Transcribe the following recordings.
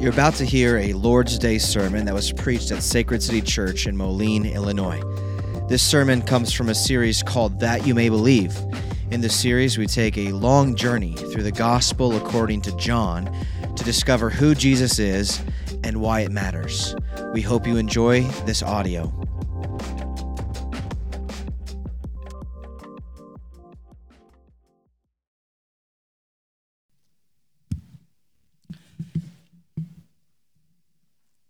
You're about to hear a Lord's Day sermon that was preached at Sacred City Church in Moline, Illinois. This sermon comes from a series called That You May Believe. In the series, we take a long journey through the gospel according to John to discover who Jesus is and why it matters. We hope you enjoy this audio.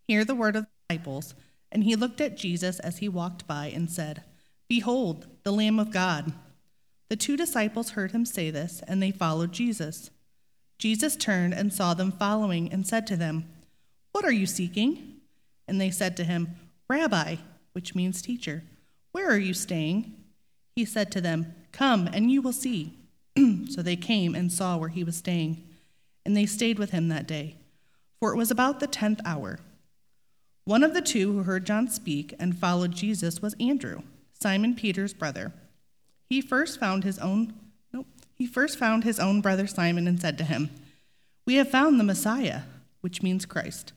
Hear the word of the disciples. And he looked at Jesus as he walked by and said, Behold, the Lamb of God. The two disciples heard him say this, and they followed Jesus. Jesus turned and saw them following and said to them, What are you seeking? And they said to him, Rabbi, which means teacher, where are you staying? He said to them, Come, and you will see. so they came and saw where he was staying, and they stayed with him that day, for it was about the tenth hour. One of the two who heard John speak and followed Jesus was Andrew, Simon Peter's brother. He first found his own nope, he first found his own brother Simon and said to him, "We have found the Messiah," which means Christ.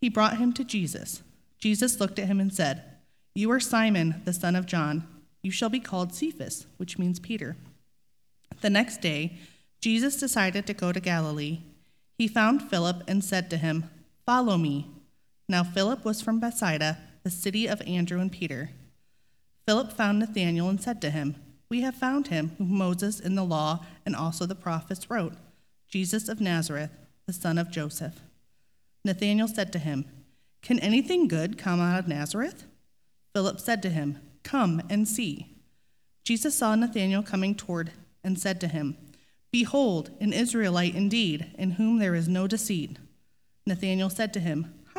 He brought him to Jesus. Jesus looked at him and said, "You are Simon, the son of John. You shall be called Cephas," which means Peter. The next day, Jesus decided to go to Galilee. He found Philip and said to him, "Follow me." Now Philip was from Bethsaida, the city of Andrew and Peter. Philip found Nathanael and said to him, We have found him whom Moses in the law and also the prophets wrote, Jesus of Nazareth, the son of Joseph. Nathanael said to him, Can anything good come out of Nazareth? Philip said to him, Come and see. Jesus saw Nathanael coming toward and said to him, Behold, an Israelite indeed, in whom there is no deceit. Nathanael said to him,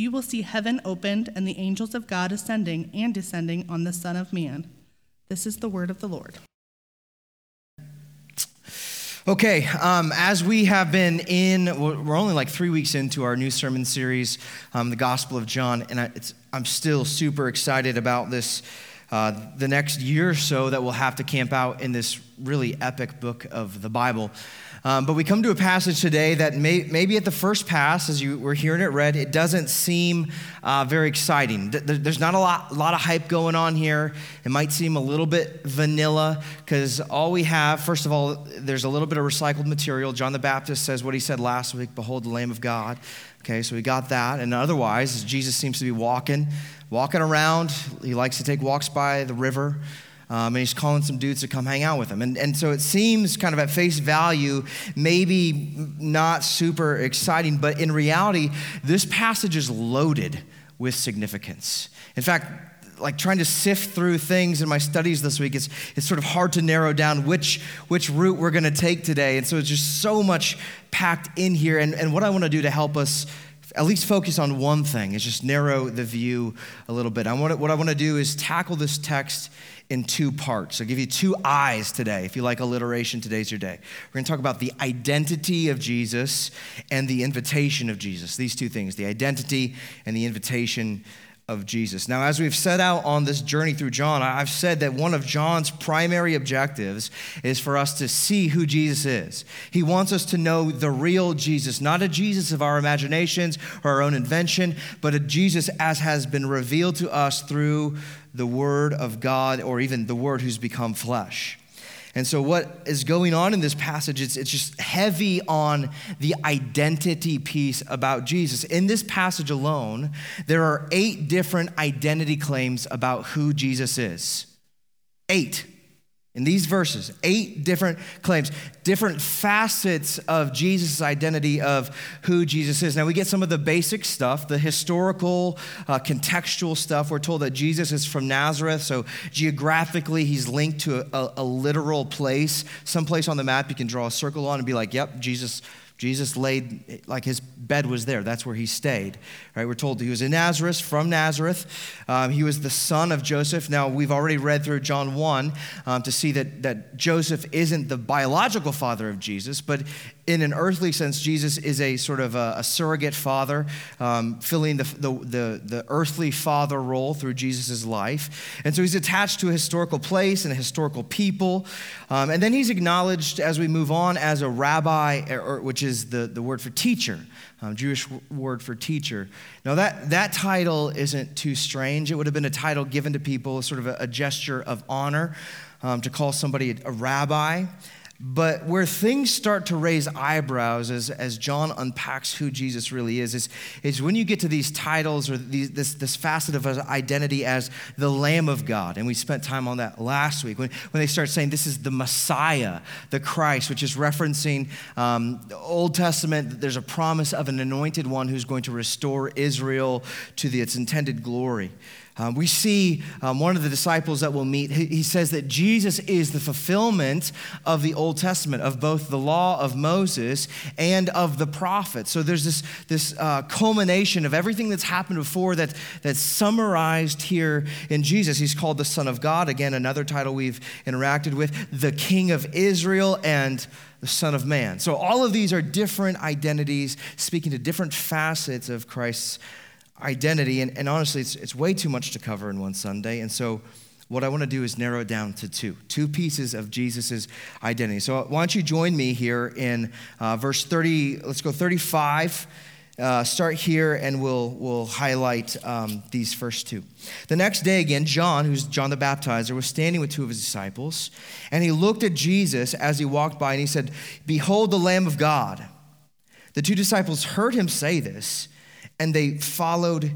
you will see heaven opened and the angels of God ascending and descending on the Son of Man. This is the word of the Lord. Okay, um, as we have been in, we're only like three weeks into our new sermon series, um, the Gospel of John, and I, am still super excited about this. Uh, the next year or so that we'll have to camp out in this really epic book of the Bible. Um, but we come to a passage today that may, maybe at the first pass, as you were hearing it read, it doesn't seem uh, very exciting. There's not a lot, lot of hype going on here. It might seem a little bit vanilla because all we have, first of all, there's a little bit of recycled material. John the Baptist says what he said last week Behold the Lamb of God. Okay, so we got that. And otherwise, Jesus seems to be walking, walking around. He likes to take walks by the river. Um, and he's calling some dudes to come hang out with him. And, and so it seems kind of at face value, maybe not super exciting, but in reality, this passage is loaded with significance. In fact, like trying to sift through things in my studies this week, it's, it's sort of hard to narrow down which, which route we're going to take today. And so it's just so much packed in here. And, and what I want to do to help us at least focus on one thing is just narrow the view a little bit. I want to, what I want to do is tackle this text in two parts. I'll give you two eyes today. If you like alliteration, today's your day. We're going to talk about the identity of Jesus and the invitation of Jesus. These two things the identity and the invitation of Jesus. Now, as we've set out on this journey through John, I've said that one of John's primary objectives is for us to see who Jesus is. He wants us to know the real Jesus, not a Jesus of our imaginations or our own invention, but a Jesus as has been revealed to us through the Word of God or even the Word who's become flesh. And so, what is going on in this passage, it's, it's just heavy on the identity piece about Jesus. In this passage alone, there are eight different identity claims about who Jesus is. Eight. In these verses, eight different claims, different facets of Jesus' identity of who Jesus is. Now, we get some of the basic stuff, the historical, uh, contextual stuff. We're told that Jesus is from Nazareth, so geographically, he's linked to a, a, a literal place. Some place on the map you can draw a circle on and be like, yep, Jesus Jesus laid, like his bed was there. That's where he stayed. Right? We're told he was in Nazareth, from Nazareth. Um, he was the son of Joseph. Now, we've already read through John 1 um, to see that, that Joseph isn't the biological father of Jesus, but in an earthly sense, Jesus is a sort of a, a surrogate father, um, filling the, the, the, the, earthly father role through Jesus' life. And so he's attached to a historical place and a historical people. Um, and then he's acknowledged as we move on as a rabbi, or, which is the, the word for teacher, um, Jewish word for teacher. Now, that, that title isn't too strange. It would have been a title given to people, sort of a, a gesture of honor, um, to call somebody a rabbi. But where things start to raise eyebrows as, as John unpacks who Jesus really is, is, is when you get to these titles or these, this, this facet of identity as the Lamb of God. And we spent time on that last week when, when they start saying this is the Messiah, the Christ, which is referencing um, the Old Testament. That there's a promise of an anointed one who's going to restore Israel to the, its intended glory. Um, we see um, one of the disciples that we'll meet, he, he, says that Jesus is the fulfillment of the Old Testament, of both the law of Moses and of the prophets. So there's this, this uh, culmination of everything that's happened before that, that's summarized here in Jesus. He's called the Son of God, again, another title we've interacted with, the King of Israel, and the Son of Man. So all of these are different identities speaking to different facets of Christ's identity. And, and honestly, it's, it's way too much to cover in one Sunday. And so, what I want to do is narrow it down to two two pieces of Jesus' identity. So, why don't you join me here in uh, verse 30, let's go 35. Uh, start here and we'll, we'll highlight um, these first two. The next day, again, John, who's John the Baptizer, was standing with two of his disciples, and he looked at Jesus as he walked by and he said, Behold the Lamb of God. The two disciples heard him say this and they followed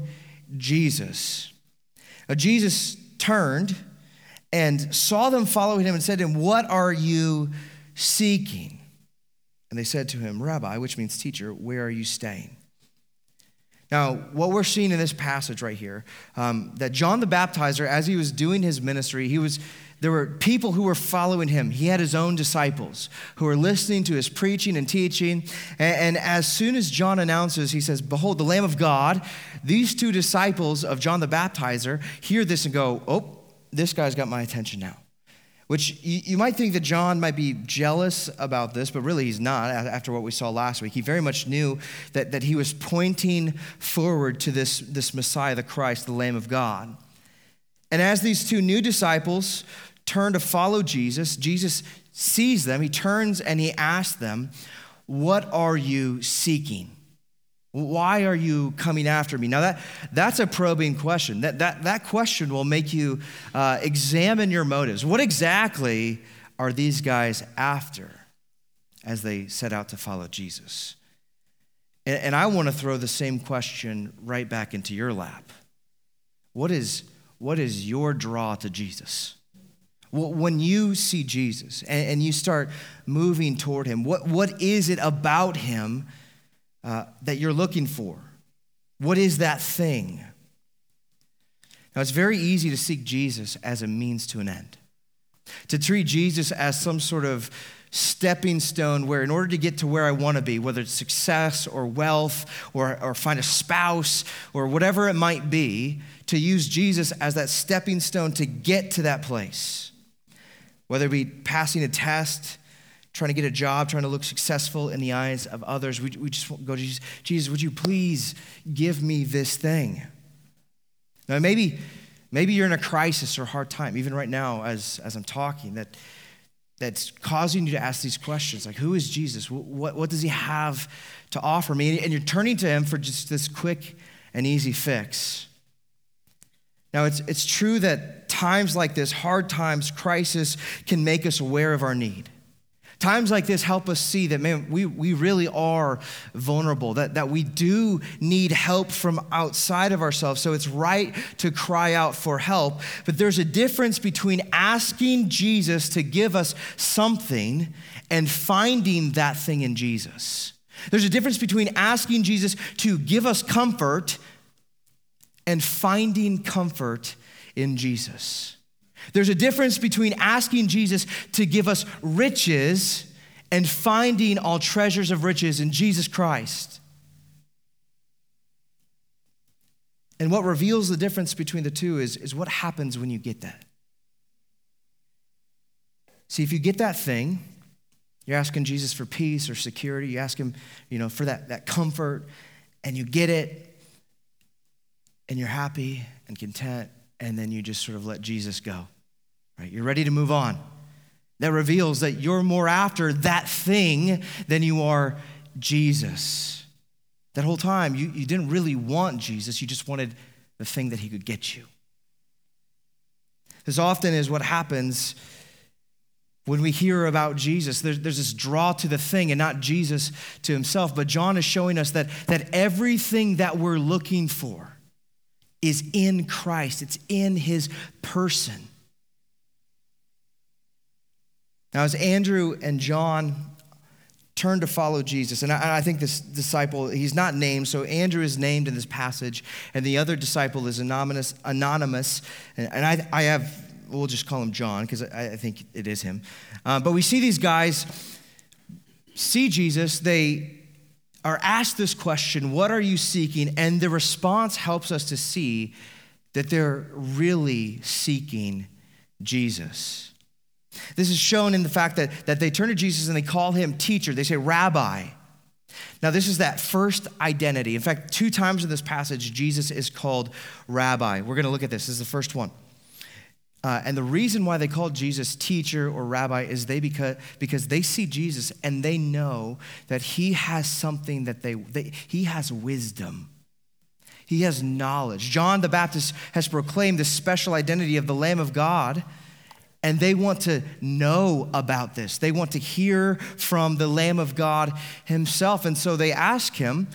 Jesus. Now, Jesus turned and saw them following him and said to him, What are you seeking? And they said to him, Rabbi, which means teacher, where are you staying? Now, what we're seeing in this passage right here, um, that John the Baptizer, as he was doing his ministry, he was there were people who were following him. He had his own disciples who were listening to his preaching and teaching. And, and, as soon as John announces, he says, Behold, the Lamb of God, these two disciples of John the Baptizer hear this and go, Oh, this guy's got my attention now. Which you, you might think that John might be jealous about this, but really he's not after what we saw last week. He very much knew that, that he was pointing forward to this, this Messiah, the Christ, the Lamb of God. And as these two new disciples turn to follow Jesus, Jesus sees them. He turns and he asks them, What are you seeking? Why are you coming after me? Now, that, that's a probing question. That, that, that question will make you uh, examine your motives. What exactly are these guys after as they set out to follow Jesus? And, and I want to throw the same question right back into your lap. What is what is your draw to Jesus? When you see Jesus and, you start moving toward him, what, what is it about him uh, that you're looking for? What is that thing? Now, it's very easy to seek Jesus as a means to an end, to treat Jesus as some sort of stepping stone where, in order to get to where I want to be, whether it's success or wealth or, or find a spouse or whatever it might be, to use Jesus as that stepping stone to get to that place. Whether it be passing a test, trying to get a job, trying to look successful in the eyes of others, we, we just go to Jesus, Jesus, would you please give me this thing? Now, maybe, maybe you're in a crisis or hard time, even right now as, as I'm talking, that, that's causing you to ask these questions like, who is Jesus? What, what does he have to offer me? And you're turning to him for just this quick and easy fix. Now, it's, it's true that times like this, hard times, crisis, can make us aware of our need. Times like this help us see that, man, we, we really are vulnerable, that, that we do need help from outside of ourselves. So it's right to cry out for help. But there's a difference between asking Jesus to give us something and finding that thing in Jesus. There's a difference between asking Jesus to give us comfort and finding comfort in Jesus. There's a difference between asking Jesus to give us riches and finding all treasures of riches in Jesus Christ. And what reveals the difference between the two is, is what happens when you get that. See, if you get that thing, you're asking Jesus for peace or security, you ask him, you know, for that, that comfort, and you get it, and you're happy and content, and then you just sort of let Jesus go. Right? You're ready to move on. That reveals that you're more after that thing than you are Jesus. That whole time, you, you didn't really want Jesus, you just wanted the thing that he could get you. As often is what happens when we hear about Jesus, there's, there's this draw to the thing and not Jesus to himself. But John is showing us that, that everything that we're looking for is in Christ, it's in his person. Now, as Andrew and John turned to follow Jesus, and I, I, think this disciple, he's not named, so Andrew is named in this passage, and the other disciple is anonymous, anonymous and, and I, I have, we'll just call him John, because I, I, think it is him. Uh, but we see these guys see Jesus, they are asked this question, What are you seeking? And the response helps us to see that they're really seeking Jesus. This is shown in the fact that, that they turn to Jesus and they call him teacher. They say, Rabbi. Now, this is that first identity. In fact, two times in this passage, Jesus is called rabbi. We're going to look at this. This is the first one. Uh, and the reason why they call Jesus teacher or rabbi is they because, because they see Jesus and they know that he has something that they, they he has wisdom. He has knowledge. John the Baptist has proclaimed the special identity of the Lamb of God and they want to know about this. They want to hear from the Lamb of God himself. And so they ask him,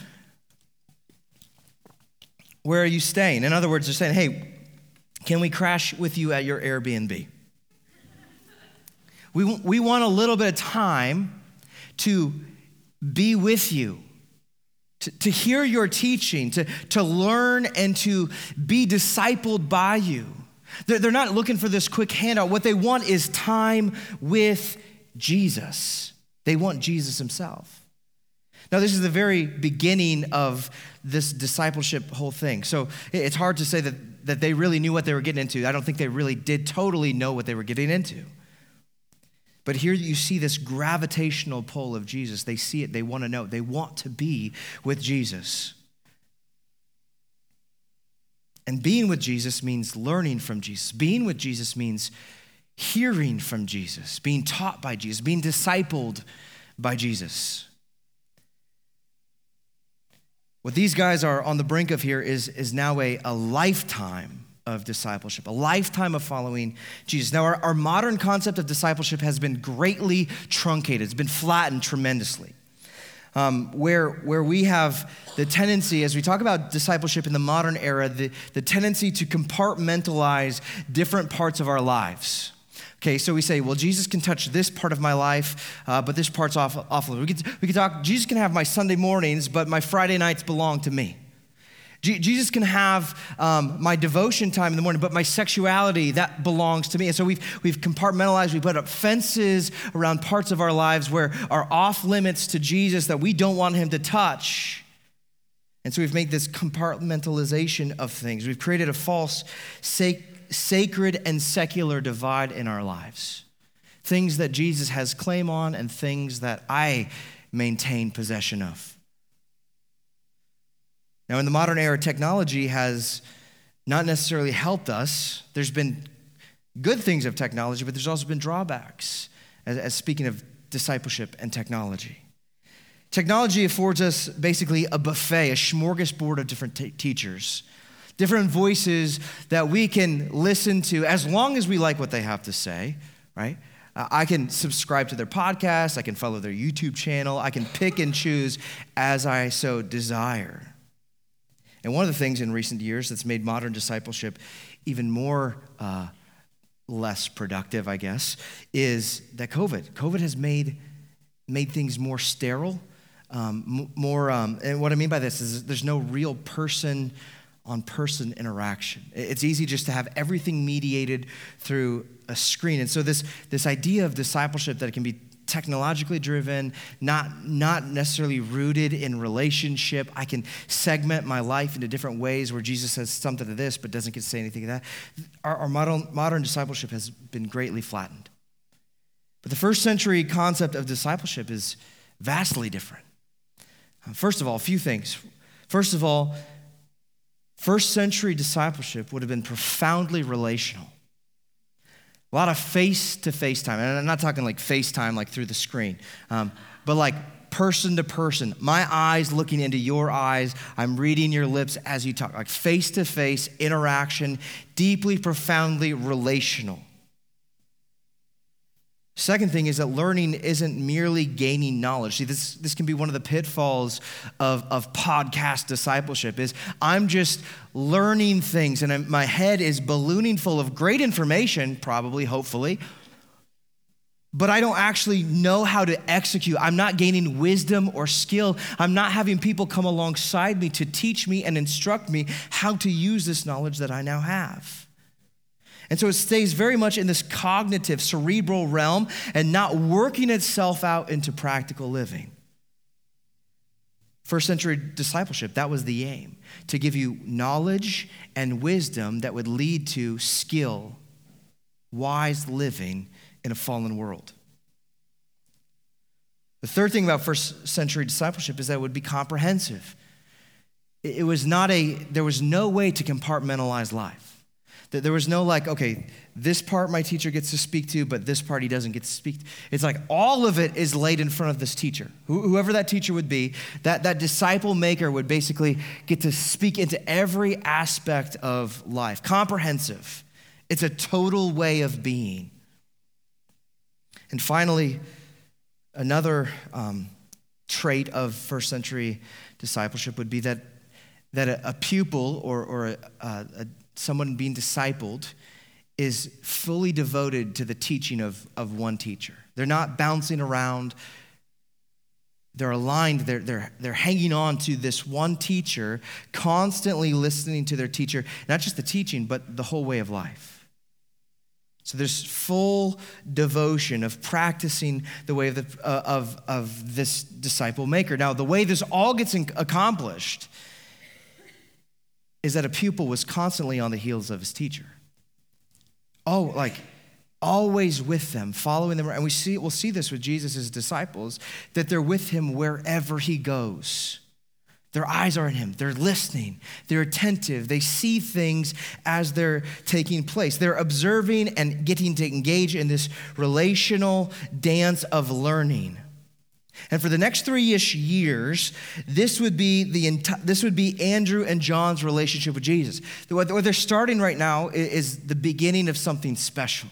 Where are you staying? In other words, they're saying, Hey, can we crash with you at your Airbnb? We, we want a little bit of time to be with you, to, to hear your teaching, to, to learn and to be discipled by you. They're not looking for this quick handout. What they want is time with Jesus. They want Jesus himself. Now, this is the very beginning of this discipleship whole thing. So it's hard to say that, that they really knew what they were getting into. I don't think they really did totally know what they were getting into. But here you see this gravitational pull of Jesus. They see it, they want to know, they want to be with Jesus. And being with Jesus means learning from Jesus. Being with Jesus means hearing from Jesus, being taught by Jesus, being discipled by Jesus. What these guys are on the brink of here is, is now a, a lifetime of discipleship, a lifetime of following Jesus. Now, our, our modern concept of discipleship has been greatly truncated, it's been flattened tremendously um, where, where we have the tendency, as we talk about discipleship in the modern era, the, the tendency to compartmentalize different parts of our lives. Okay, so we say, well, Jesus can touch this part of my life, uh, but this part's off, off. We could, we could talk, Jesus can have my Sunday mornings, but my Friday nights belong to me. Jesus can have um, my devotion time in the morning, but my sexuality, that belongs to me. And so we've, we've compartmentalized, we put up fences around parts of our lives where are off limits to Jesus that we don't want him to touch. And so we've made this compartmentalization of things. We've created a false sac- sacred and secular divide in our lives. Things that Jesus has claim on and things that I maintain possession of. Now, in the modern era, technology has not necessarily helped us. There's been good things of technology, but there's also been drawbacks, as, as speaking of discipleship and technology. Technology affords us basically a buffet, a smorgasbord of different t- teachers, different voices that we can listen to as long as we like what they have to say, right? Uh, I can subscribe to their podcast, I can follow their YouTube channel, I can pick and choose as I so desire. And one of the things in recent years that's made modern discipleship even more uh, less productive, I guess, is that COVID. COVID has made, made things more sterile, um, more, um, and what I mean by this is there's no real person on person interaction. It's easy just to have everything mediated through a screen. And so, this, this idea of discipleship that it can be technologically driven, not, not necessarily rooted in relationship. I can segment my life into different ways where Jesus says something to this but doesn't get to say anything to that. Our, our modern, modern discipleship has been greatly flattened. But the first century concept of discipleship is vastly different. Uh, first of all, a few things. First of all, first century discipleship would have been profoundly relational. A lot of face to face time. And I'm not talking like FaceTime, like through the screen, um, but like person to person. My eyes looking into your eyes. I'm reading your lips as you talk. Like face to face interaction, deeply, profoundly relational. Second thing is that learning isn't merely gaining knowledge. See, this, this can be one of the pitfalls of, of podcast discipleship is I'm just learning things and I'm, my head is ballooning full of great information, probably, hopefully, but I don't actually know how to execute. I'm not gaining wisdom or skill. I'm not having people come alongside me to teach me and instruct me how to use this knowledge that I now have. And so it stays very much in this cognitive, cerebral realm and not working itself out into practical living. First century discipleship, that was the aim to give you knowledge and wisdom that would lead to skill, wise living in a fallen world. The third thing about first century discipleship is that it would be comprehensive. It was not a, there was no way to compartmentalize life. There was no like, okay, this part my teacher gets to speak to, but this part he doesn't get to speak to. It's like all of it is laid in front of this teacher. Whoever that teacher would be, that, that disciple maker would basically get to speak into every aspect of life. Comprehensive. It's a total way of being. And finally, another um, trait of first century discipleship would be that, that a, a pupil or, or a, a, someone being discipled is fully devoted to the teaching of, of one teacher. They're not bouncing around. They're aligned, they're, they're, they're hanging on to this one teacher, constantly listening to their teacher, not just the teaching, but the whole way of life. So there's full devotion of practicing the way of, the, uh, of, of this disciple maker. Now, the way this all gets accomplished is that a pupil was constantly on the heels of his teacher. Oh, like always with them, following them. And we see, we'll see this with Jesus' disciples, that they're with him wherever he goes. Their eyes are on him. They're listening. They're attentive. They see things as they're taking place. They're observing and getting to engage in this relational dance of learning. And for the next three-ish years, this would be the enti- this would be Andrew and John's relationship with Jesus. What they're starting right now is the beginning of something special.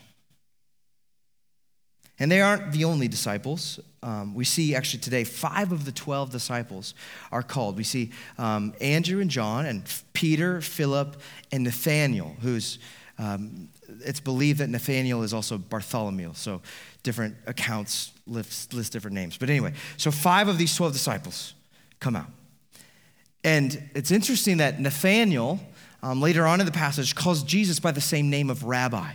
And they aren't the only disciples. Um, we see actually today five of the 12 disciples are called. We see um, Andrew and John, and Peter, Philip, and Nathaniel, who's um, it's believed that Nathaniel is also Bartholomew. So different accounts list, list different names. But anyway, so five of these 12 disciples come out. And it's interesting that Nathaniel, um, later on in the passage, calls Jesus by the same name of rabbi.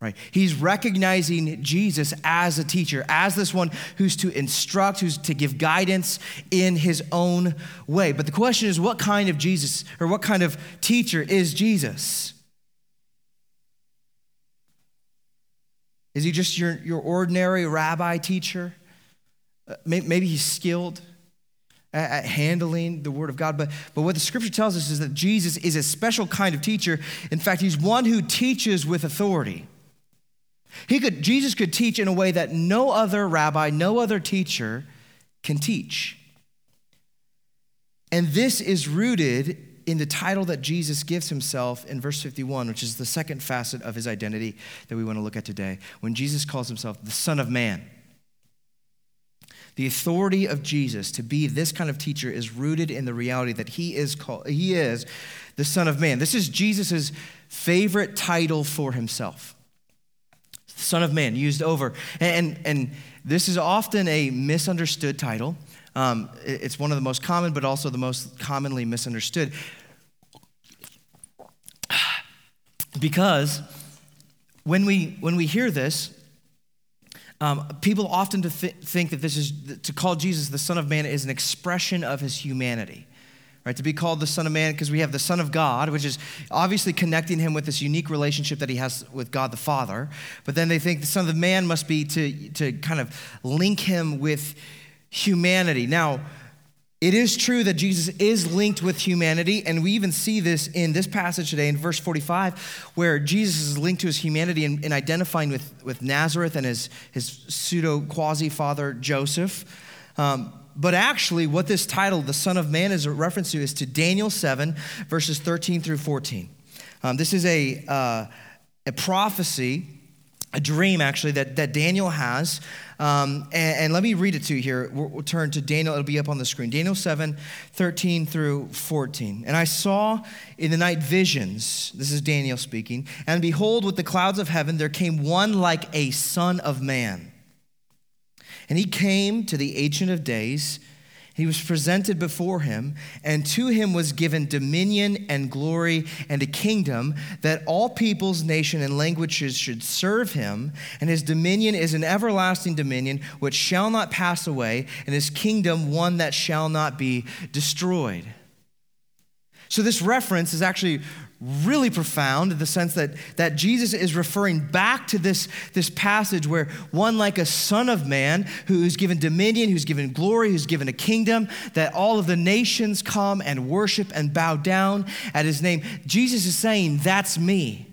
Right? He's recognizing Jesus as a teacher, as this one who's to instruct, who's to give guidance in his own way. But the question is, what kind of Jesus or what kind of teacher is Jesus? Is he just your, your ordinary rabbi teacher? Uh, maybe he's skilled at, at handling the word of God. But, but what the scripture tells us is that Jesus is a special kind of teacher. In fact, he's one who teaches with authority. He could, Jesus could teach in a way that no other rabbi, no other teacher can teach. And this is rooted in the title that Jesus gives himself in verse 51, which is the second facet of his identity that we want to look at today, when Jesus calls himself the Son of Man. The authority of Jesus to be this kind of teacher is rooted in the reality that he is called, he is the Son of Man. This is Jesus' favorite title for himself. Son of Man, used over. And, and this is often a misunderstood title. Um, it's one of the most common, but also the most commonly misunderstood. Because when we, when we hear this, Um, people often th- think that this is to call Jesus the Son of Man is an expression of his humanity. Right, to be called the Son of Man because we have the Son of God, which is obviously connecting him with this unique relationship that he has with God the Father. But then they think the Son of Man must be to, to kind of link him with humanity. Now, it is true that Jesus is linked with humanity, and we even see this in this passage today in verse 45, where Jesus is linked to his humanity in identifying with, with Nazareth and his, his pseudo quasi father Joseph. Um, but actually, what this title, the Son of Man, is a reference to is to Daniel 7, verses 13 through 14. Um, this is a, uh, a prophecy a dream actually that, that Daniel has. Um, and, and, let me read it to you here. We'll, we'll, turn to Daniel, it'll be up on the screen. Daniel 7, 13 through 14. And I saw in the night visions, this is Daniel speaking, and behold, with the clouds of heaven there came one like a son of man. And he came to the Ancient of Days he was presented before him, and to him was given dominion and glory and a kingdom that all peoples, nation, and languages should serve him. And his dominion is an everlasting dominion which shall not pass away, and his kingdom one that shall not be destroyed. So, this reference is actually really profound in the sense that, that Jesus is referring back to this, this passage where one like a son of man who's given dominion, who's given glory, who's given a kingdom, that all of the nations come and worship and bow down at his name. Jesus is saying, That's me.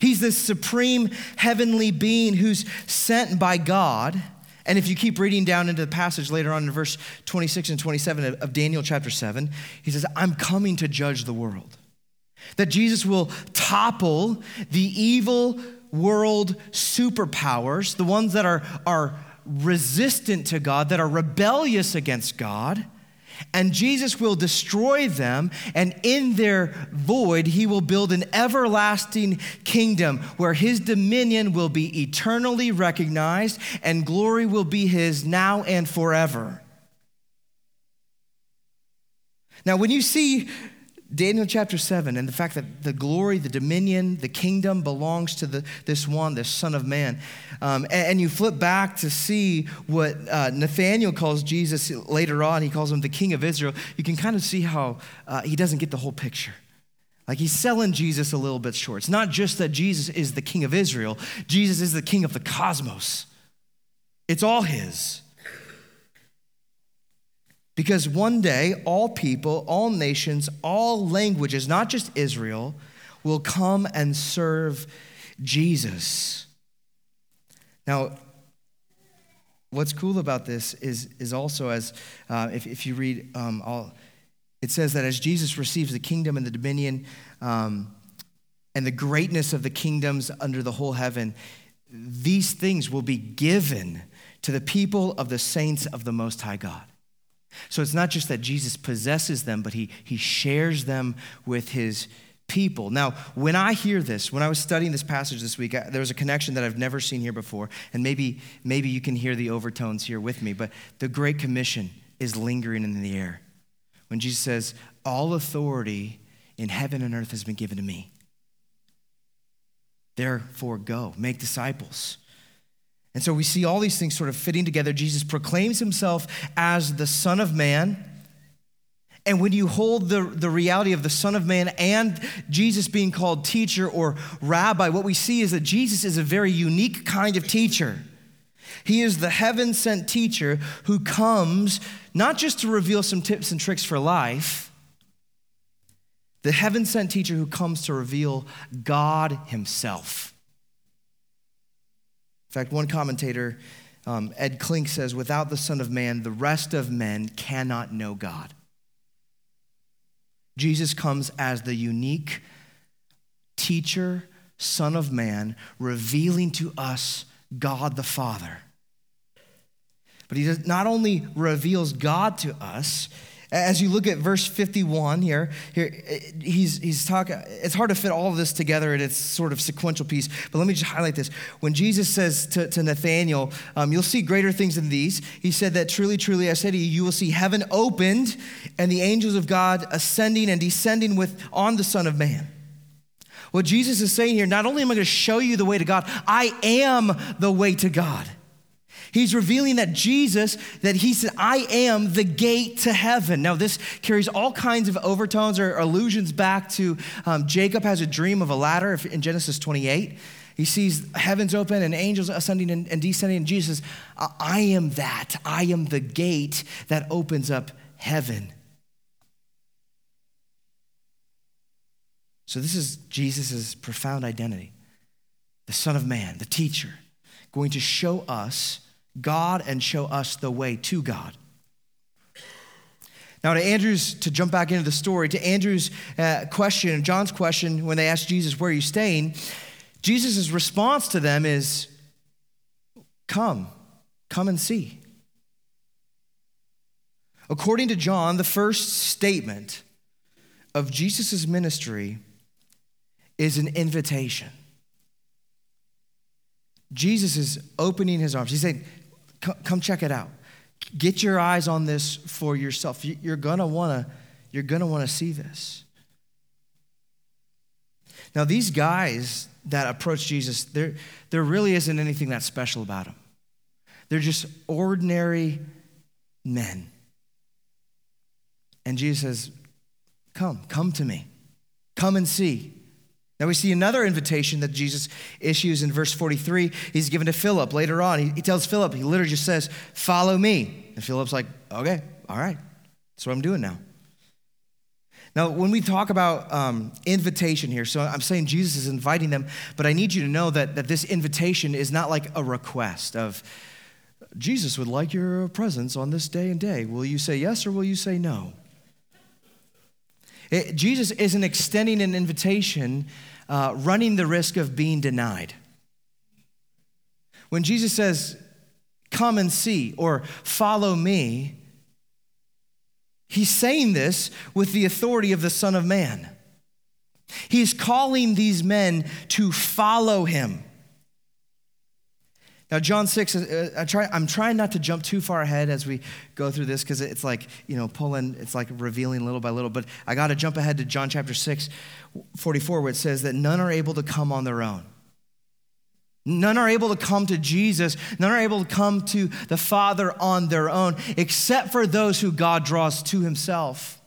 He's this supreme heavenly being who's sent by God and if you keep reading down into the passage later on in verse 26 and 27 of Daniel chapter 7, he says, I'm coming to judge the world. That Jesus will topple the evil world superpowers, the ones that are, are resistant to God, that are rebellious against God, and Jesus will destroy them, and in their void, he will build an everlasting kingdom where his dominion will be eternally recognized and glory will be his now and forever. Now, when you see Daniel chapter 7 and the fact that the glory, the dominion, the kingdom belongs to the, this one, this Son of Man. Um, and, and, you flip back to see what uh, Nathaniel calls Jesus later on. He calls him the King of Israel. You can kind of see how uh, he doesn't get the whole picture. Like he's selling Jesus a little bit short. It's not just that Jesus is the King of Israel, Jesus is the King of the cosmos. It's all his. Because one day, all people, all nations, all languages, not just Israel, will come and serve Jesus. Now, what's cool about this is, is also as uh, if, if you read um, all, it says that as Jesus receives the kingdom and the dominion um, and the greatness of the kingdoms under the whole heaven, these things will be given to the people of the saints of the Most High God. So it's not just that Jesus possesses them, but he, he shares them with his people. Now, when I hear this, when I was studying this passage this week, I, there was a connection that I've never seen here before, and maybe, maybe you can hear the overtones here with me, but the Great Commission is lingering in the air. When Jesus says, All authority in heaven and earth has been given to me. Therefore, go, make disciples. And so we see all these things sort of fitting together. Jesus proclaims himself as the Son of Man. And when you hold the, the reality of the Son of Man and Jesus being called teacher or rabbi, what we see is that Jesus is a very unique kind of teacher. He is the heaven sent teacher who comes not just to reveal some tips and tricks for life, the heaven sent teacher who comes to reveal God Himself fact, one commentator, um, Ed Klink, says, without the Son of Man, the rest of men cannot know God. Jesus comes as the unique teacher, Son of Man, revealing to us God the Father. But he not only reveals God to us, as you look at verse 51 here, here he's, he's talking, it's hard to fit all of this together in its sort of sequential piece, but let me just highlight this. When Jesus says to, to Nathanael, um, You'll see greater things than these, he said that truly, truly, I say to you, you will see heaven opened and the angels of God ascending and descending with, on the Son of Man. What Jesus is saying here, not only am I going to show you the way to God, I am the way to God. He's revealing that Jesus, that he said, I am the gate to heaven. Now, this carries all kinds of overtones or allusions back to um, Jacob has a dream of a ladder in Genesis 28. He sees heavens open and angels ascending and, descending, and Jesus I am that. I am the gate that opens up heaven. So, this is Jesus' profound identity the Son of Man, the teacher, going to show us God and show us the way to God. Now, to Andrew's, to jump back into the story, to Andrew's uh, question, John's question, when they asked Jesus, Where are you staying? Jesus' response to them is, Come, come and see. According to John, the first statement of Jesus' ministry is an invitation. Jesus is opening his arms. He's saying, Come check it out. Get your eyes on this for yourself. You're gonna wanna, you're gonna wanna see this. Now, these guys that approach Jesus, there, there really isn't anything that special about them. They're just ordinary men. And Jesus says, Come, come to me. Come and see. Now we see another invitation that Jesus issues in verse 43. He's given to Philip later on. He, he tells Philip, he literally just says, Follow me. And Philip's like, Okay, all right. That's what I'm doing now. Now, when we talk about um, invitation here, so I'm saying Jesus is inviting them, but I need you to know that, that this invitation is not like a request of, Jesus would like your presence on this day and day. Will you say yes or will you say no? It, Jesus isn't extending an invitation, uh, running the risk of being denied. When Jesus says, Come and see, or follow me, he's saying this with the authority of the Son of Man. He's calling these men to follow him. Now, John 6, uh, I try, I'm trying not to jump too far ahead as we go through this because it's like, you know, pulling, it's like revealing little by little. But I got to jump ahead to John chapter 6, 44, where it says that none are able to come on their own. None are able to come to Jesus. None are able to come to the Father on their own, except for those who God draws to himself.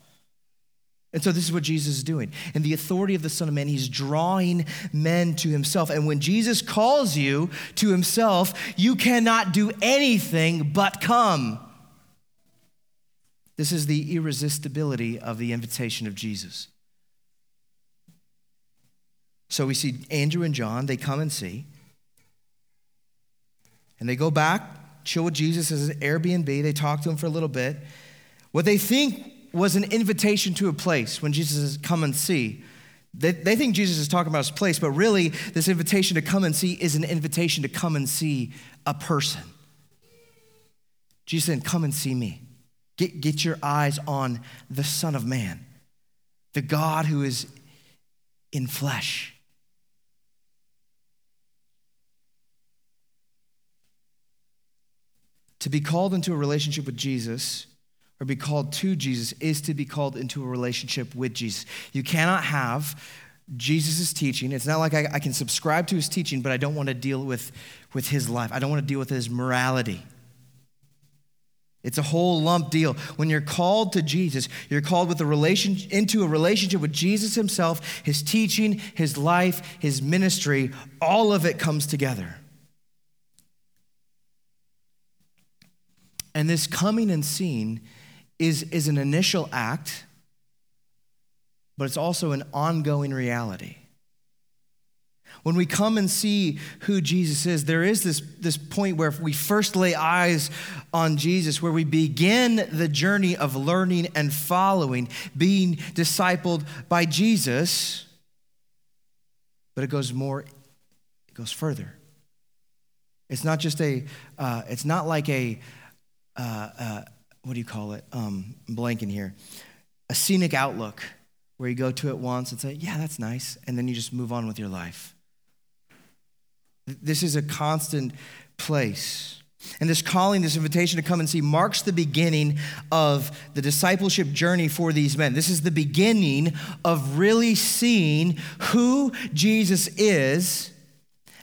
And so, this is what Jesus is doing. In the authority of the Son of Man, he's drawing men to himself. And when Jesus calls you to himself, you cannot do anything but come. This is the irresistibility of the invitation of Jesus. So, we see Andrew and John, they come and see. And they go back, chill with Jesus as an Airbnb. They talk to him for a little bit. What they think was an invitation to a place when Jesus says, Come and see. They, they think Jesus is talking about his place, but really, this invitation to come and see is an invitation to come and see a person. Jesus said, Come and see me. Get, get your eyes on the Son of Man, the God who is in flesh. To be called into a relationship with Jesus or be called to Jesus is to be called into a relationship with Jesus. You cannot have Jesus' teaching. It's not like I, I, can subscribe to his teaching, but I don't want to deal with, with his life. I don't want to deal with his morality. It's a whole lump deal. When you're called to Jesus, you're called with a relation, into a relationship with Jesus himself, his teaching, his life, his ministry. All of it comes together. And this coming and seeing is, is an initial act, but it's also an ongoing reality. When we come and see who Jesus is, there is this, this point where we first lay eyes on Jesus, where we begin the journey of learning and following, being discipled by Jesus, but it goes more, it goes further. It's not just a, uh, it's not like a, uh, uh, what do you call it? Um, I'm blanking here. A scenic outlook where you go to it once and say, yeah, that's nice, and then you just move on with your life. This is a constant place. And this calling, this invitation to come and see, marks the beginning of the discipleship journey for these men. This is the beginning of really seeing who Jesus is.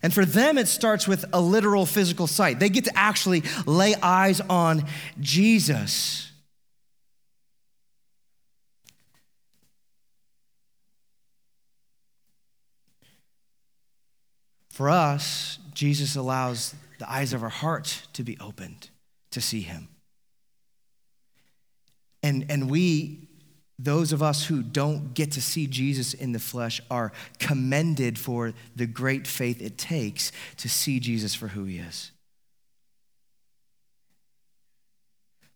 And for them, it starts with a literal physical sight. They get to actually lay eyes on Jesus. For us, Jesus allows the eyes of our heart to be opened to see him. And, and we, those of us who don't get to see Jesus in the flesh, are commended for the great faith it takes to see Jesus for who he is.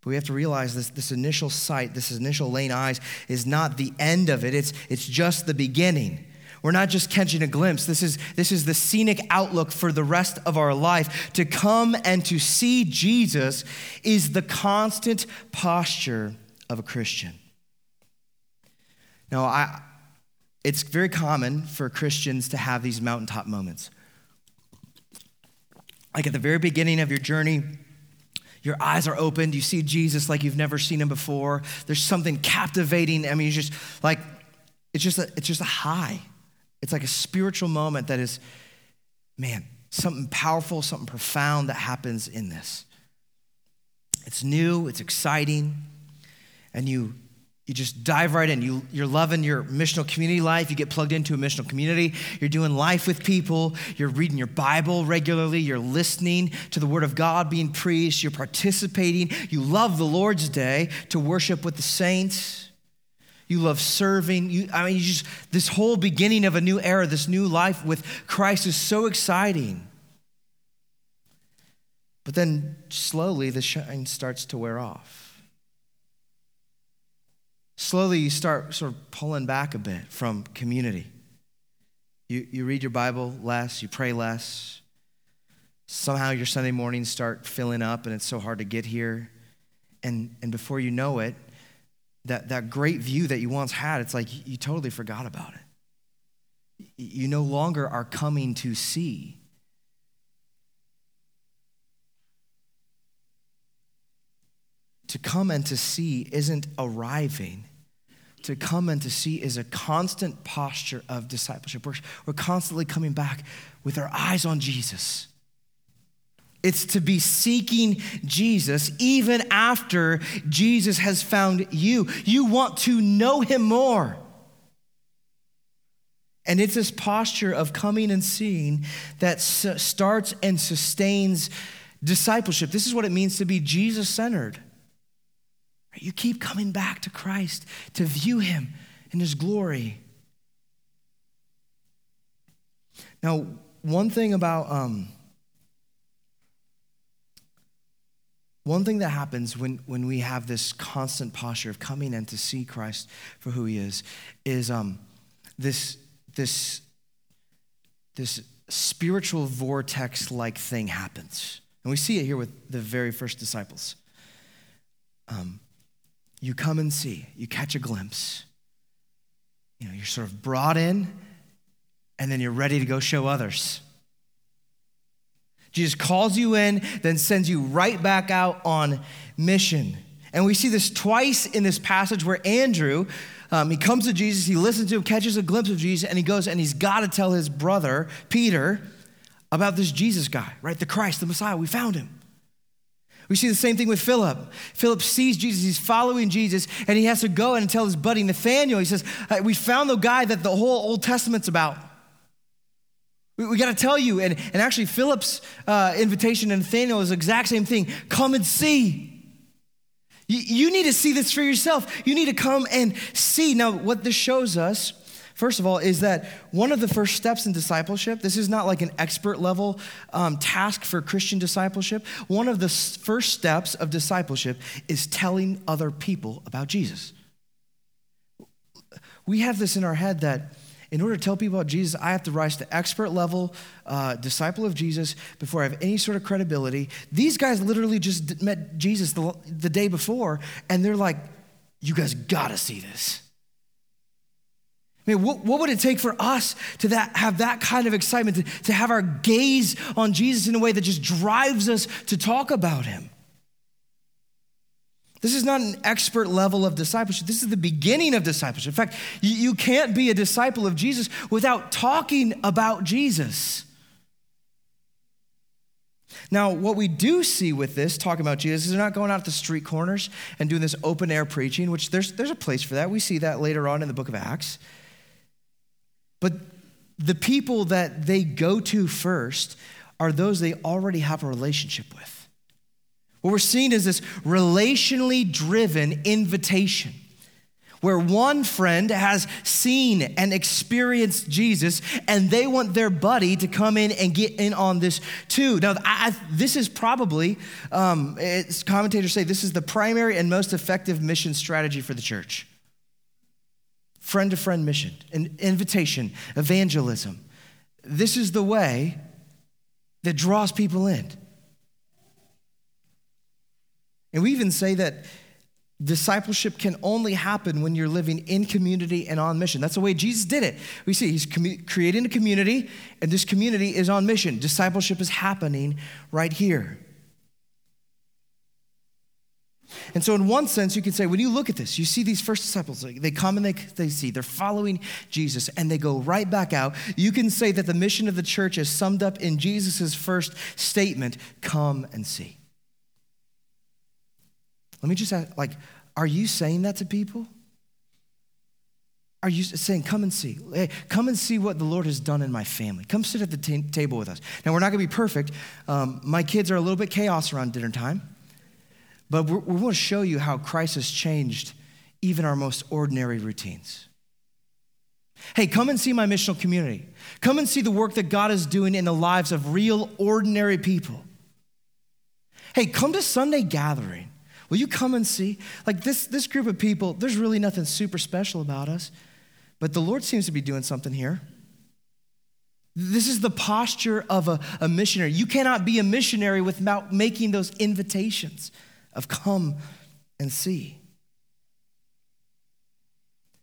But we have to realize this, this initial sight, this initial laying eyes, is not the end of it, it's, it's just the beginning. We're not just catching a glimpse. This is, this is the scenic outlook for the rest of our life. To come and to see Jesus is the constant posture of a Christian. Now, I, it's very common for Christians to have these mountaintop moments. Like at the very beginning of your journey, your eyes are opened, you see Jesus like you've never seen him before. There's something captivating. I mean, you just like, it's just a, it's just a high. It's like a spiritual moment that is, man, something powerful, something profound that happens in this. It's new, it's exciting, and you you just dive right in. You, you're loving your missional community life. You get plugged into a missional community. You're doing life with people. You're reading your Bible regularly. You're listening to the Word of God being preached. You're participating. You love the Lord's Day to worship with the saints you love serving. You, I mean, you just, this whole beginning of a new era, this new life with Christ is so exciting. But then slowly the shine starts to wear off. Slowly you start sort of pulling back a bit from community. You, you read your Bible less, you pray less. Somehow your Sunday mornings start filling up and it's so hard to get here. And, and before you know it, that, that great view that you once had, it's like you totally forgot about it. You no longer are coming to see. To come and to see isn't arriving. To come and to see is a constant posture of discipleship. We're, we're constantly coming back with our eyes on Jesus. It's to be seeking Jesus even after Jesus has found you. You want to know him more. And it's this posture of coming and seeing that starts and sustains discipleship. This is what it means to be Jesus centered. You keep coming back to Christ to view him in his glory. Now, one thing about um, One thing that happens when, when we have this constant posture of coming and to see Christ for who he is, is um, this, this, this spiritual vortex like thing happens. And we see it here with the very first disciples. Um, you come and see, you catch a glimpse. You know, you're sort of brought in, and then you're ready to go show others. Jesus calls you in, then sends you right back out on mission. And we see this twice in this passage where Andrew, um, he comes to Jesus, he listens to him, catches a glimpse of Jesus, and he goes and he's got to tell his brother, Peter, about this Jesus guy, right? The Christ, the Messiah. We found him. We see the same thing with Philip. Philip sees Jesus, he's following Jesus, and he has to go and tell his buddy Nathaniel, he says, We found the guy that the whole Old Testament's about. We, we got to tell you. And, and actually, Philip's uh, invitation to Nathaniel is the exact same thing come and see. You, you need to see this for yourself. You need to come and see. Now, what this shows us, first of all, is that one of the first steps in discipleship, this is not like an expert level um, task for Christian discipleship. One of the first steps of discipleship is telling other people about Jesus. We have this in our head that in order to tell people about Jesus, I have to rise to expert level uh, disciple of Jesus before I have any sort of credibility. These guys literally just met Jesus the, the day before, and they're like, You guys gotta see this. I mean, what, what would it take for us to that, have that kind of excitement, to, to have our gaze on Jesus in a way that just drives us to talk about him? This is not an expert level of discipleship. This is the beginning of discipleship. In fact, you, you can't be a disciple of Jesus without talking about Jesus. Now, what we do see with this, talking about Jesus, is they're not going out to street corners and doing this open air preaching, which there's, there's a place for that. We see that later on in the book of Acts. But the people that they go to first are those they already have a relationship with. What we're seeing is this relationally driven invitation where one friend has seen and experienced Jesus and they want their buddy to come in and get in on this too. Now, I, this is probably, um, commentators say, this is the primary and most effective mission strategy for the church friend to friend mission, an invitation, evangelism. This is the way that draws people in. And we even say that discipleship can only happen when you're living in community and on mission. That's the way Jesus did it. We see he's creating a community, and this community is on mission. Discipleship is happening right here. And so, in one sense, you can say, when you look at this, you see these first disciples, they come and they, they see, they're following Jesus, and they go right back out. You can say that the mission of the church is summed up in Jesus' first statement come and see. Let me just ask, like, are you saying that to people? Are you saying, come and see? Hey, come and see what the Lord has done in my family. Come sit at the t- table with us. Now, we're not going to be perfect. Um, my kids are a little bit chaos around dinner time. But we want to show you how Christ has changed even our most ordinary routines. Hey, come and see my missional community. Come and see the work that God is doing in the lives of real, ordinary people. Hey, come to Sunday gathering. Will you come and see? Like this, this group of people, there's really nothing super special about us, but the Lord seems to be doing something here. This is the posture of a, a missionary. You cannot be a missionary without making those invitations of come and see.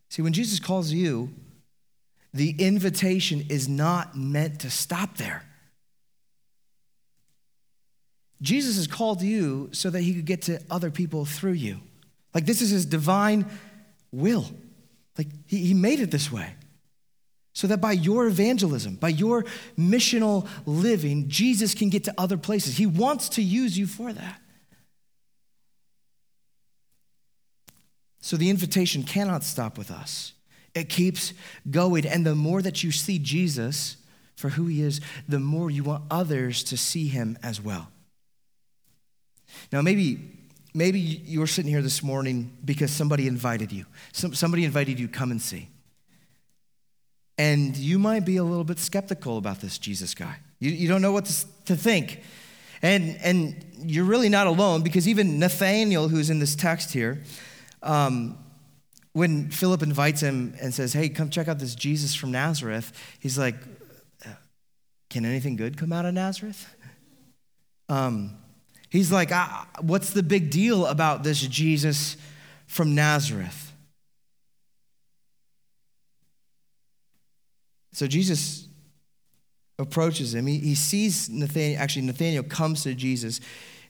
See, when Jesus calls you, the invitation is not meant to stop there. Jesus has called you so that he could get to other people through you. Like, this is his divine will. Like, he, he made it this way. So that by your evangelism, by your missional living, Jesus can get to other places. He wants to use you for that. So the invitation cannot stop with us. It keeps going. And the more that you see Jesus for who he is, the more you want others to see him as well. Now, maybe, maybe you're sitting here this morning because somebody invited you. Some, somebody invited you, come and see. And you might be a little bit skeptical about this Jesus guy. You, you don't know what to, to think. And, and you're really not alone because even Nathaniel, who's in this text here, um, when Philip invites him and says, Hey, come check out this Jesus from Nazareth, he's like, Can anything good come out of Nazareth? Um, he's like, What's the big deal about this Jesus from Nazareth? So Jesus approaches him. He, he sees Nathaniel, actually, Nathaniel comes to Jesus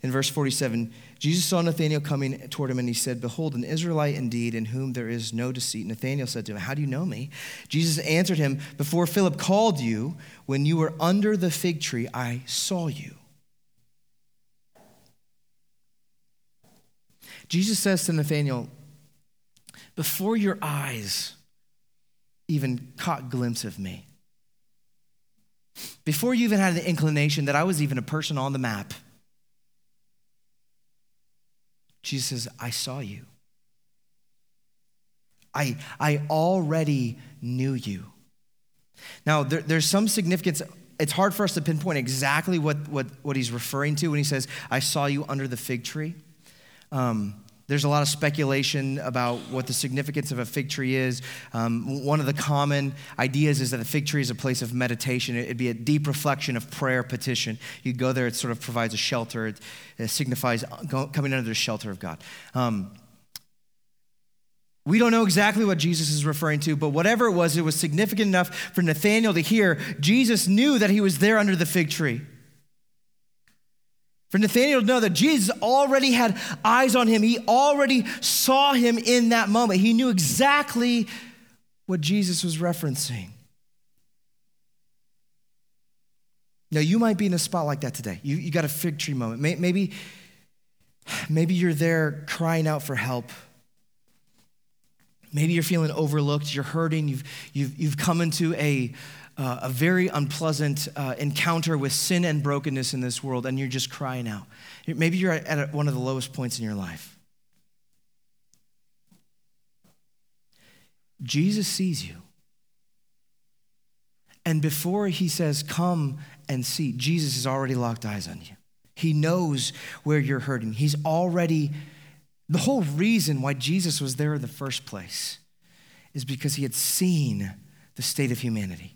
in verse 47, Jesus saw Nathanael coming toward him and he said, Behold, an Israelite indeed, in whom there is no deceit. Nathanael said to him, How do you know me? Jesus answered him, Before Philip called you, when you were under the fig tree, I saw you. Jesus says to Nathanael, Before your eyes even caught glimpse of me, before you even had the inclination that I was even a person on the map, Jesus says, I saw you. I, I already knew you. Now, there, there's some significance. It's hard for us to pinpoint exactly what, what, what he's referring to when he says, I saw you under the fig tree. Um, there's a lot of speculation about what the significance of a fig tree is. Um, one of the common ideas is that a fig tree is a place of meditation. It'd be a deep reflection of prayer, petition. You go there, it sort of provides a shelter, it, it signifies coming under the shelter of God. Um, We don't know exactly what Jesus is referring to, but whatever it was, it was significant enough for Nathanael to hear. Jesus knew that he was there under the fig tree. For Nathanael to know that Jesus already had eyes on him, he already saw him in that moment. He knew exactly what Jesus was referencing. Now, you might be in a spot like that today. You, you got a fig tree moment. Maybe, maybe you're there crying out for help. Maybe you're feeling overlooked, you're hurting, you've, you've, you've come into a, uh, a very unpleasant uh, encounter with sin and brokenness in this world, and you're just crying out. Maybe you're at one of the lowest points in your life. Jesus sees you. And before he says, Come and see, Jesus has already locked eyes on you. He knows where you're hurting. He's already, the whole reason why Jesus was there in the first place is because he had seen the state of humanity.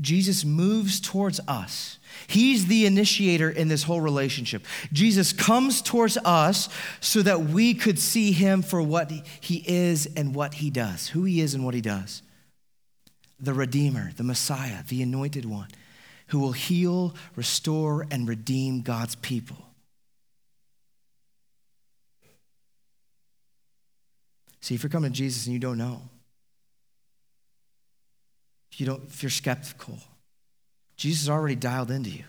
Jesus moves towards us. He's the initiator in this whole relationship. Jesus comes towards us so that we could see him for what he is and what he does, who he is and what he does. The Redeemer, the Messiah, the anointed one, who will heal, restore, and redeem God's people. See, if you're coming to Jesus and you don't know, if you don't, if you're skeptical, Jesus already dialed into you.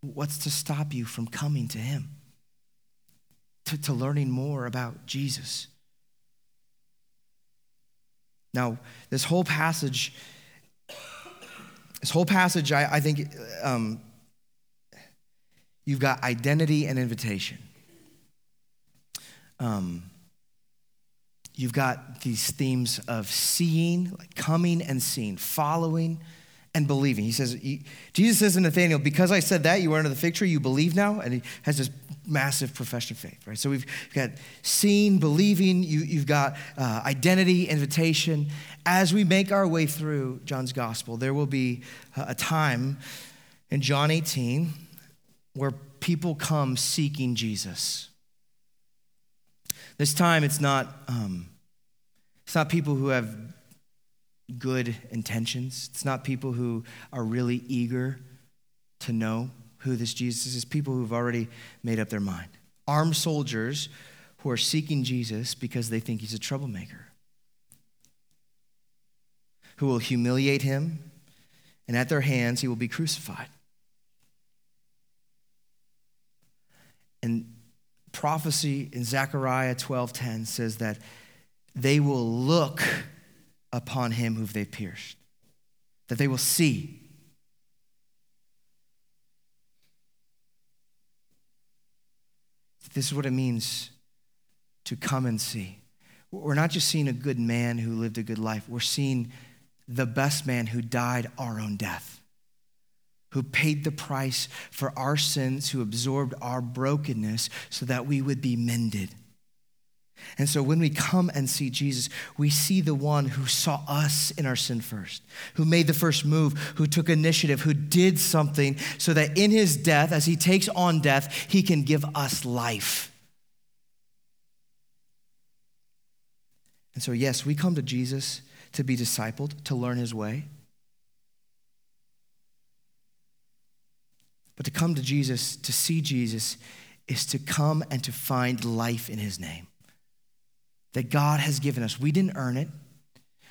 What's to stop you from coming to him? To, to learning more about Jesus. Now, this whole passage, this whole passage, I, I think um, you've got identity and invitation. Um, you've got these themes of seeing, like coming and seeing, following and believing. He says, Jesus says to Nathanael, because I said that, you were under the fig tree, you believe now? And he has this massive profession of faith, right? So we've got seeing, believing, you, have got uh, identity, invitation. As we make our way through John's gospel, there will be a time in John 18 where people come seeking Jesus. This time, it's not, um, it's not people who have good intentions. It's not people who are really eager to know who this Jesus is. People who've already made up their mind. Armed soldiers who are seeking Jesus because they think he's a troublemaker, who will humiliate him, and at their hands he will be crucified. And prophecy in Zechariah 12:10 says that they will look upon him whom they've pierced, that they will see. This is what it means to come and see. We're not just seeing a good man who lived a good life, we're seeing the best man who died our own death, who paid the price for our sins, who absorbed our brokenness so that we would be mended. And so when we come and see Jesus, we see the one who saw us in our sin first, who made the first move, who took initiative, who did something so that in his death, as he takes on death, he can give us life. And so, yes, we come to Jesus to be discipled, to learn his way. But to come to Jesus, to see Jesus, is to come and to find life in his name that God has given us. We didn't earn it,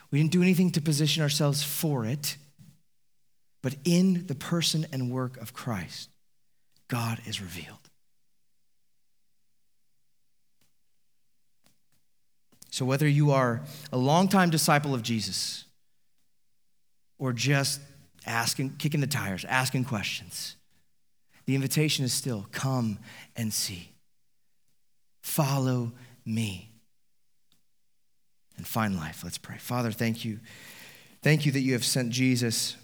we didn't do anything to position ourselves for it. But in the person and work of Christ, God is revealed. So, whether you are a longtime disciple of Jesus or just asking, kicking the tires, asking questions, the invitation is still come and see. Follow me and find life. Let's pray. Father, thank you. Thank you that you have sent Jesus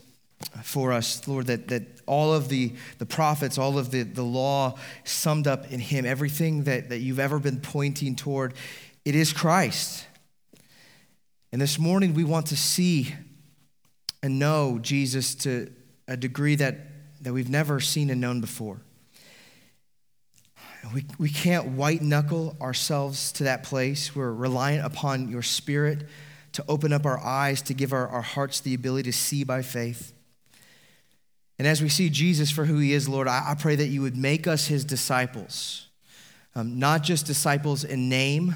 uh, for us, Lord, that, that all of the, the prophets, all of the, the law summed up in him, everything that, that you've ever been pointing toward, it is Christ. And this morning we want to see and know Jesus to a degree that, that we've never seen and known before. We, we can't white knuckle ourselves to that place. We're reliant upon your spirit to open up our eyes, to give our, our hearts the ability to see by faith. And as we see Jesus for who he is, Lord, I, I pray that you would make us his disciples, um, not just disciples in name,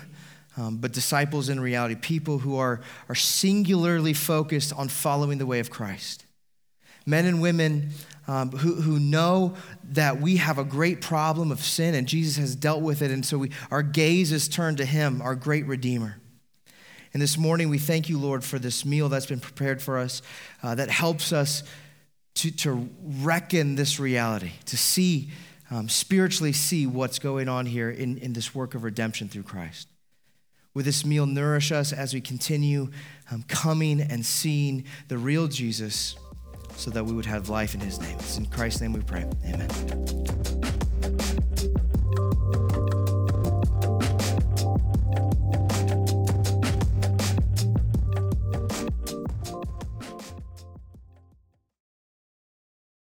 um, but disciples in reality, people who are, are singularly focused on following the way of Christ. Men and women um, who, who know that we have a great problem of sin and Jesus has dealt with it, and so we, our gaze is turned to him, our great Redeemer. And this morning, we thank you, Lord, for this meal that's been prepared for us uh, that helps us to, to reckon this reality, to see, um, spiritually see what's going on here in, in this work of redemption through Christ. Would this meal nourish us as we continue um, coming and seeing the real Jesus so that we would have life in his name? It's in Christ's name we pray. Amen.